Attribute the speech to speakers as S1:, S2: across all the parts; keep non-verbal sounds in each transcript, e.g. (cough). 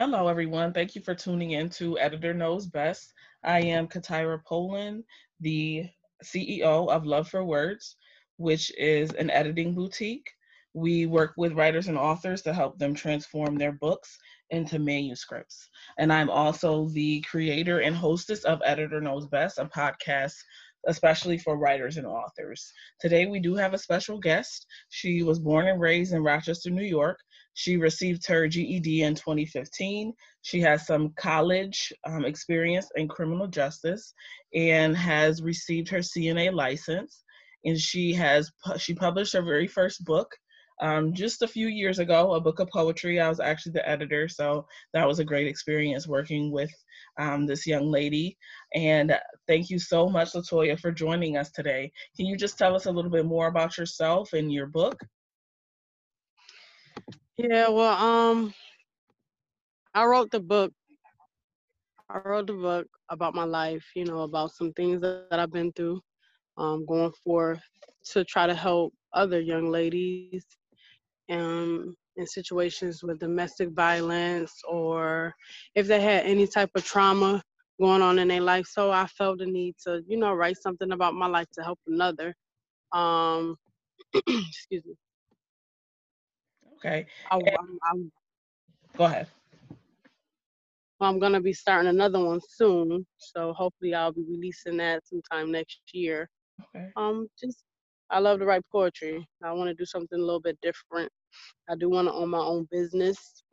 S1: Hello, everyone. Thank you for tuning in to Editor Knows Best. I am Katira Poland, the CEO of Love for Words, which is an editing boutique. We work with writers and authors to help them transform their books into manuscripts. And I'm also the creator and hostess of Editor Knows Best, a podcast especially for writers and authors. Today we do have a special guest. She was born and raised in Rochester, New York. She received her GED in 2015. She has some college um, experience in criminal justice and has received her CNA license. And she has she published her very first book um, just a few years ago, a book of poetry. I was actually the editor, so that was a great experience working with um, this young lady. And thank you so much, Letoya, for joining us today. Can you just tell us a little bit more about yourself and your book?
S2: Yeah, well, um, I wrote the book. I wrote the book about my life, you know, about some things that, that I've been through, um, going forth to try to help other young ladies um, in situations with domestic violence or if they had any type of trauma going on in their life. So I felt the need to, you know, write something about my life to help another. Um, (clears throat) excuse me.
S1: Okay.
S2: I, I'm, I'm,
S1: Go ahead.
S2: I'm gonna be starting another one soon, so hopefully I'll be releasing that sometime next year.
S1: Okay.
S2: Um, just I love to write poetry. I want to do something a little bit different. I do want to own my own business,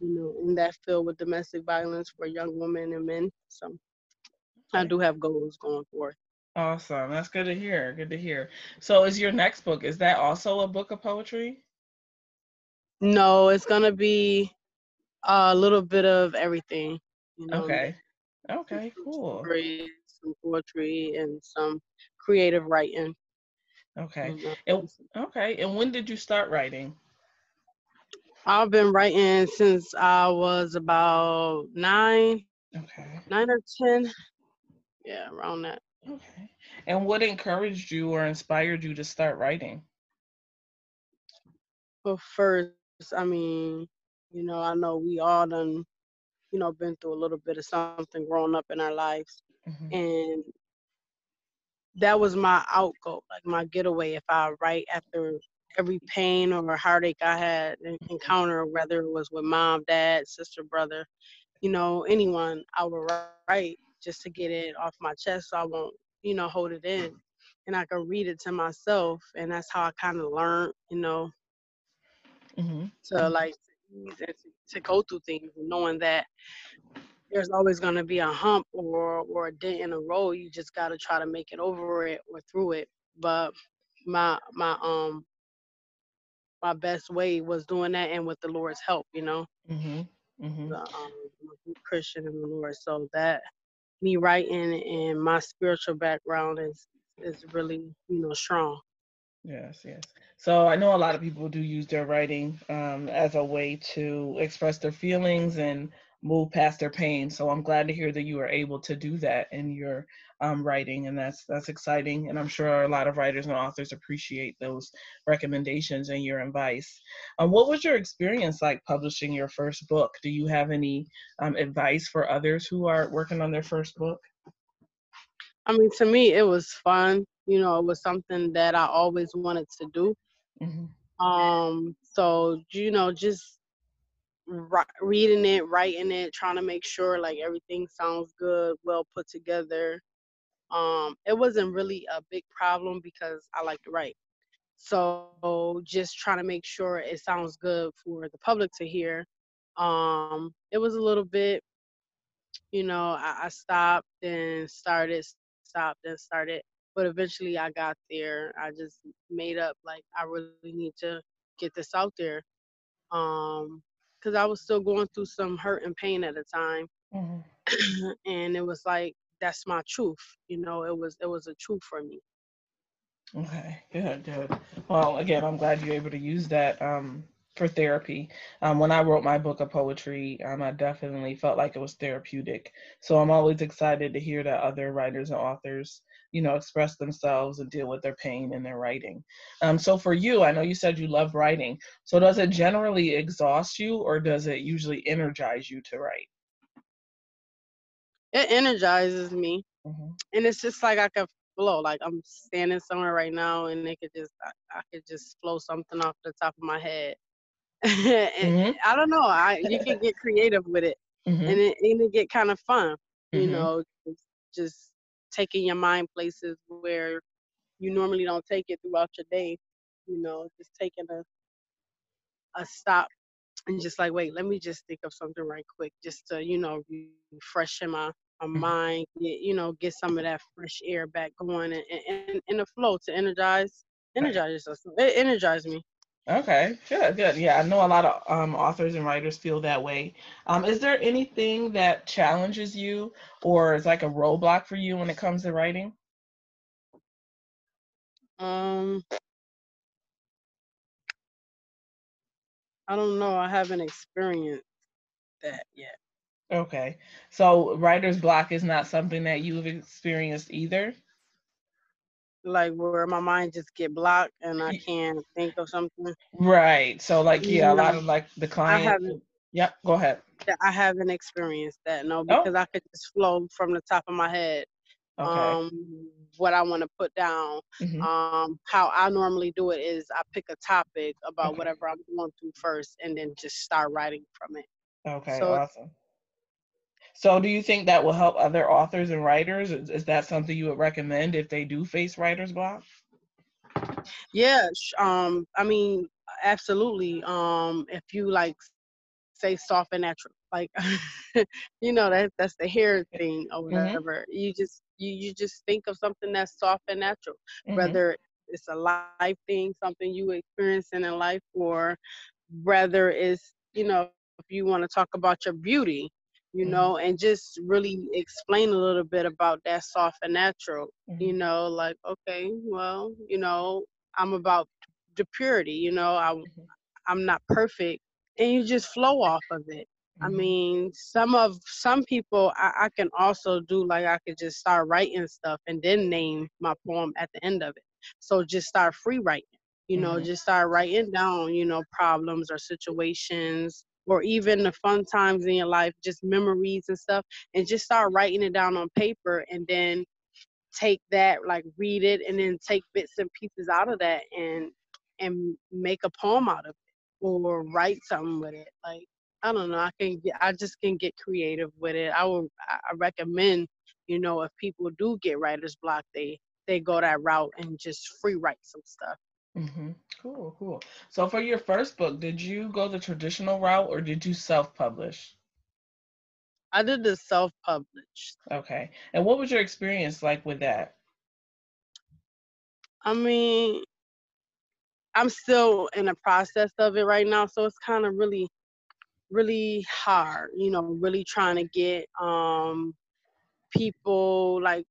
S2: you know, in that field with domestic violence for young women and men. So I do have goals going forth.
S1: Awesome. That's good to hear. Good to hear. So is your next book, is that also a book of poetry?
S2: No, it's gonna be a little bit of everything. You know,
S1: Okay. Okay, cool.
S2: stories, some poetry, and some creative writing.
S1: Okay. And okay. And when did you start writing?
S2: I've been writing since I was about nine,
S1: Okay.
S2: nine or ten. Yeah, around that.
S1: Okay. And what encouraged you or inspired you to start writing?
S2: But first, I mean, you know, I know we all done, you know, been through a little bit of something growing up in our lives.
S1: Mhm.
S2: And that was my outgo, like my getaway. If I write after every pain or heartache I had en- encounter, whether it was with mom, dad, sister, brother, you know, anyone, I would write just to get it off my chest so I won't, you know, hold it in. And I could read it to myself. And that's how I kind of learned, you know,
S1: Mhm.
S2: to like ease and to, to go through things and knowing that there's always going to be a hump or or a dent in the road you just got to try to make it over it or through it but my my um my best way was doing that and with the lord's help you know
S1: Mhm. Mhm.
S2: the, um, a christian in the lord so that me writing and my spiritual background is is really you know strong
S1: Yes, yes. So I know a lot of people do use their writing um, as a way to express their feelings and move past their pain. So I'm glad to hear that you are able to do that in your um, writing, and that's that's exciting. And I'm sure a lot of writers and authors appreciate those recommendations and your advice. Um, what was your experience like publishing your first book? Do you have any um, advice for others who are working on their first book?
S2: i mean to me it was fun you know it was something that i always wanted to do
S1: hmm
S2: Um, so you know, just ri- reading it, writing it, trying to make sure like everything sounds good, well put together. Um, it wasn't really a big problem because I like to write. So just trying to make sure it sounds good for the public to hear. Um, it was a little bit, you know, I, I stopped and started, stopped and started, but eventually I got there. I just made up like I really need to get this out there. Um, because I was still going through some hurt and pain at the time,
S1: hmm (clears throat)
S2: and it was like that's my truth. You know, it was it was a truth for me.
S1: Okay, good, good. Well, again, I'm glad you're able to use that um, for therapy. Um, when I wrote my book of poetry, um, I definitely felt like it was therapeutic. So I'm always excited to hear that other writers and authors, you know, express themselves and deal with their pain in their writing. Um, so for you, I know you said you love writing. So does it generally exhaust you, or does it usually energize you to write?
S2: It energizes me, mm-hmm. and it's just like I could flow. Like I'm standing somewhere right now, and it could just I, I could just flow something off the top of my head mm-hmm. (laughs) I don't know. I you can get creative with it, mm-hmm. and it and it get kind of fun. You mm-hmm. know, just, taking your mind places where you normally don't take it throughout your day. You know, just taking a a stop and just like wait, let me just think of something right quick, just to you know refresh my my mm-hmm. mind, get, you know, get some of that fresh air back going and and, and the flow to energize energize yourself. It energized me.
S1: Okay, good, good. Yeah, I know a lot of um, authors and writers feel that way. Um, is there anything that challenges you or is like a roadblock for you when it comes to writing?
S2: Um, I don't know. I haven't experienced that yet.
S1: Okay, so writer's block is not something that you've experienced either
S2: like where my mind just get blocked and I can't think of something.
S1: Right. So like yeah, a lot of like the client. I haven't. Yep. Go ahead.
S2: I haven't experienced that no, oh. because oh. I could just flow from the top of my head. Okay. Um, what I want to put down. Mm-hmm. Um, how I normally do it is I pick a topic about okay. whatever I'm going through first, and then just start writing from it.
S1: Okay. So awesome. So, do you think that will help other authors and writers? Is, is that something you would recommend if they do face writer's block?
S2: Yeah, um, I mean, absolutely. Um, if you like say soft and natural, like (laughs) you know that that's the hair thing or mm-hmm. whatever. Mm-hmm. You just you you just think of something that's soft and natural, mm-hmm. whether it's a life thing, something you experiencing in life, or whether it's you know if you want to talk about your beauty you mm-hmm. know, and just really explain a little bit about that soft and natural, mm-hmm. you know, like, okay, well, you know, I'm about the purity, you know, I, mm-hmm. I'm not perfect. And you just flow off of it. I mm-hmm. mean, some of some people I, I, can also do like I could just start writing stuff and then name my poem at the end of it. So just start free writing, you know, mm-hmm. just start writing down, you know, problems or situations or even the fun times in your life, just memories and stuff, and just start writing it down on paper and then take that, like read it and then take bits and pieces out of that and and make a poem out of it or write something with it. Like I don't know, I can get I just can get creative with it. I would I recommend, you know, if people do get writer's block, they they go that route and just free write some stuff.
S1: Mm-hmm. Cool, cool. So for your first book, did you go the traditional route or did you self-publish?
S2: I did the self-published.
S1: Okay. And what was your experience like with that?
S2: I mean, I'm still in the process of it right now, so it's kind of really, really hard. You know, really trying to get um people like,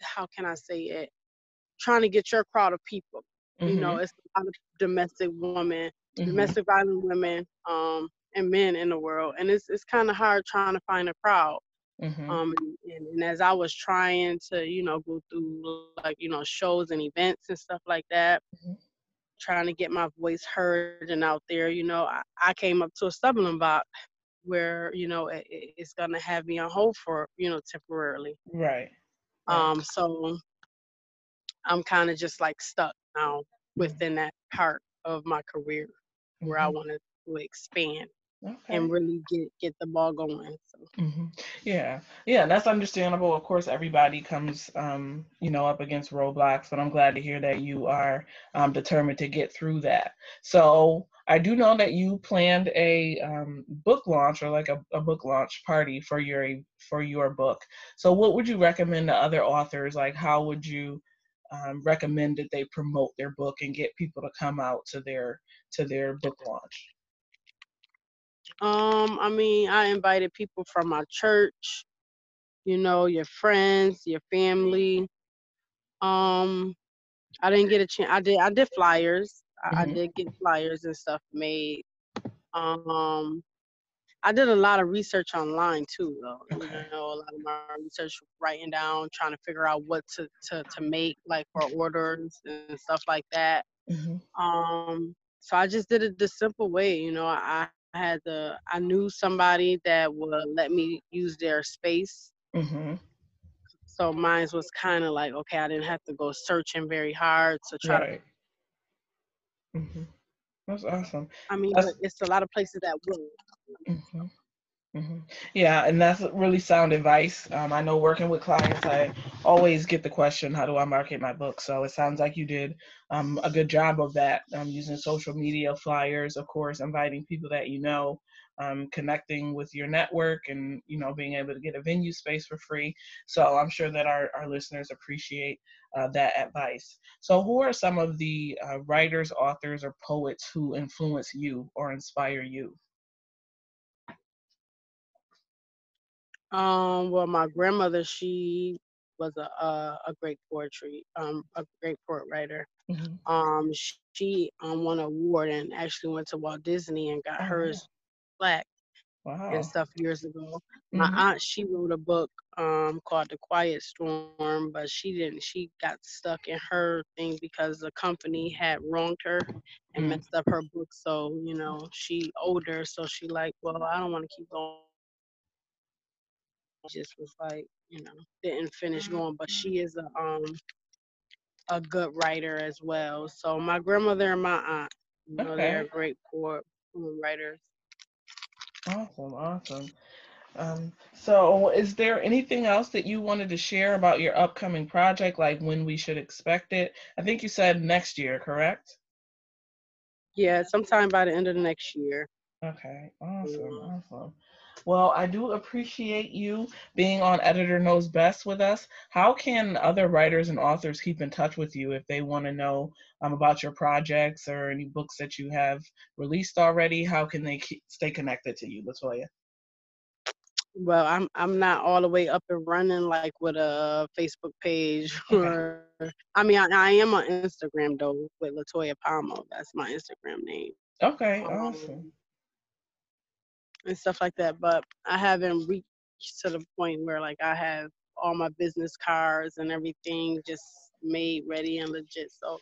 S2: how can I say it? Trying to get your crowd of people Mm-hmm. You know, mm-hmm. it's a lot of domestic women, mm-hmm. domestic violent women, um, and men in the world, and it's it's kind of hard trying to find a crowd. Mm-hmm. Um, and, and, as I was trying to, you know, go through like you know shows and events and stuff like that, mm-hmm. trying to get my voice heard and out there, you know, I, I came up to a stumbling block where you know it, it's gonna have me on hold for you know temporarily.
S1: Right.
S2: right. Um. So I'm kind of just like stuck now mm-hmm. within that part of my career where mm-hmm. I want to expand okay. and really get get the ball going. So.
S1: Mm-hmm. Yeah, yeah, that's understandable. Of course, everybody comes, um, you know, up against roadblocks, but I'm glad to hear that you are um, determined to get through that. So. I do know that you planned a um, book launch or like a, a book launch party for your for your book. So, what would you recommend to other authors? Like, how would you um, recommend that they promote their book and get people to come out to their to their book launch?
S2: Um, I mean, I invited people from my church, you know, your friends, your family. Um, I didn't get a chance. I did. I did flyers. Mm-hmm. I, I, did get flyers and stuff made. Um, I did a lot of research online too, though. Okay. You know, a lot of my research, writing down, trying to figure out what to to, to make, like for orders and stuff like that. Mm-hmm. Um, so I just did it the simple way. You know, I, I had the I knew somebody that would let me use their space. Mm-hmm. So mine was kind of like okay, I didn't have to go searching very hard to try right.
S1: to. Mm-hmm. That's awesome.
S2: I mean, that's... it's a lot of places that will. Mm-hmm.
S1: Mm-hmm. Yeah, and that's really sound advice. Um, I know working with clients, I always get the question, "How do I market my book?" So it sounds like you did um, a good job of that, um, using social media, flyers, of course, inviting people that you know, um, connecting with your network, and you know, being able to get a venue space for free. So I'm sure that our, our listeners appreciate uh, that advice. So, who are some of the uh, writers, authors, or poets who influence you or inspire you?
S2: Um, well, my grandmother, she was a a, a great poetry, um, a great poet writer. Mm-hmm. Um, she um won an award and actually went to Walt Disney and got oh, hers black wow. and stuff years ago. Mm-hmm. My aunt, she wrote a book um called The Quiet Storm, but she didn't. She got stuck in her thing because the company had wronged her and mm-hmm. messed up her book. So you know, she older, so she like, well, I don't want to keep going just was like, you know, didn't finish mm-hmm. going. But she is a um a good writer as well. So my grandmother and my aunt, you know, okay. they're great poet writers.
S1: Awesome, awesome. Um, so is there anything else that you wanted to share about your upcoming project, like when we should expect it? I think you said next year, correct?
S2: Yeah, sometime by the end of the next year.
S1: Okay, awesome, yeah. awesome. Well, I do appreciate you being on Editor Knows Best with us. How can other writers and authors keep in touch with you if they want to know um, about your projects or any books that you have released already? How can they keep, stay connected to you, Letoya?
S2: Well, I'm I'm not all the way up and running like with a Facebook page (laughs) or I mean I, I am on Instagram though with Letoya Palmo. That's my Instagram name.
S1: Okay, um, awesome
S2: and stuff like that. But I haven't reached to the point where like I have all my business cards and everything just made ready and legit. So,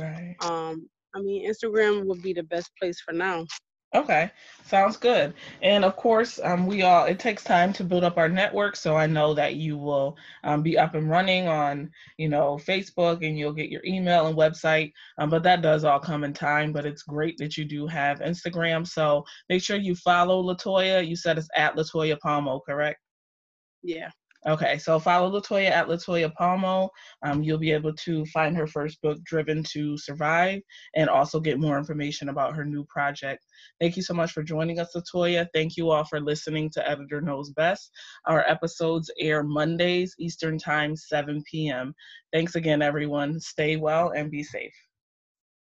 S2: right. um, I mean, Instagram would be the best place for now.
S1: Okay, sounds good. And of course, um, we all it takes time to build up our network. So I know that you will um, be up and running on, you know, Facebook, and you'll get your email and website. Um, but that does all come in time. But it's great that you do have Instagram. So make sure you follow Letoya. You said it's at Letoya Palmo, correct?
S2: Yeah.
S1: Okay, so follow Letoya at Letoya Palmo. Um, you'll be able to find her first book, Driven to Survive, and also get more information about her new project. Thank you so much for joining us, Letoya. Thank you all for listening to Editor Knows Best. Our episodes air Mondays, Eastern Time, 7 p.m. Thanks again, everyone. Stay well and be safe.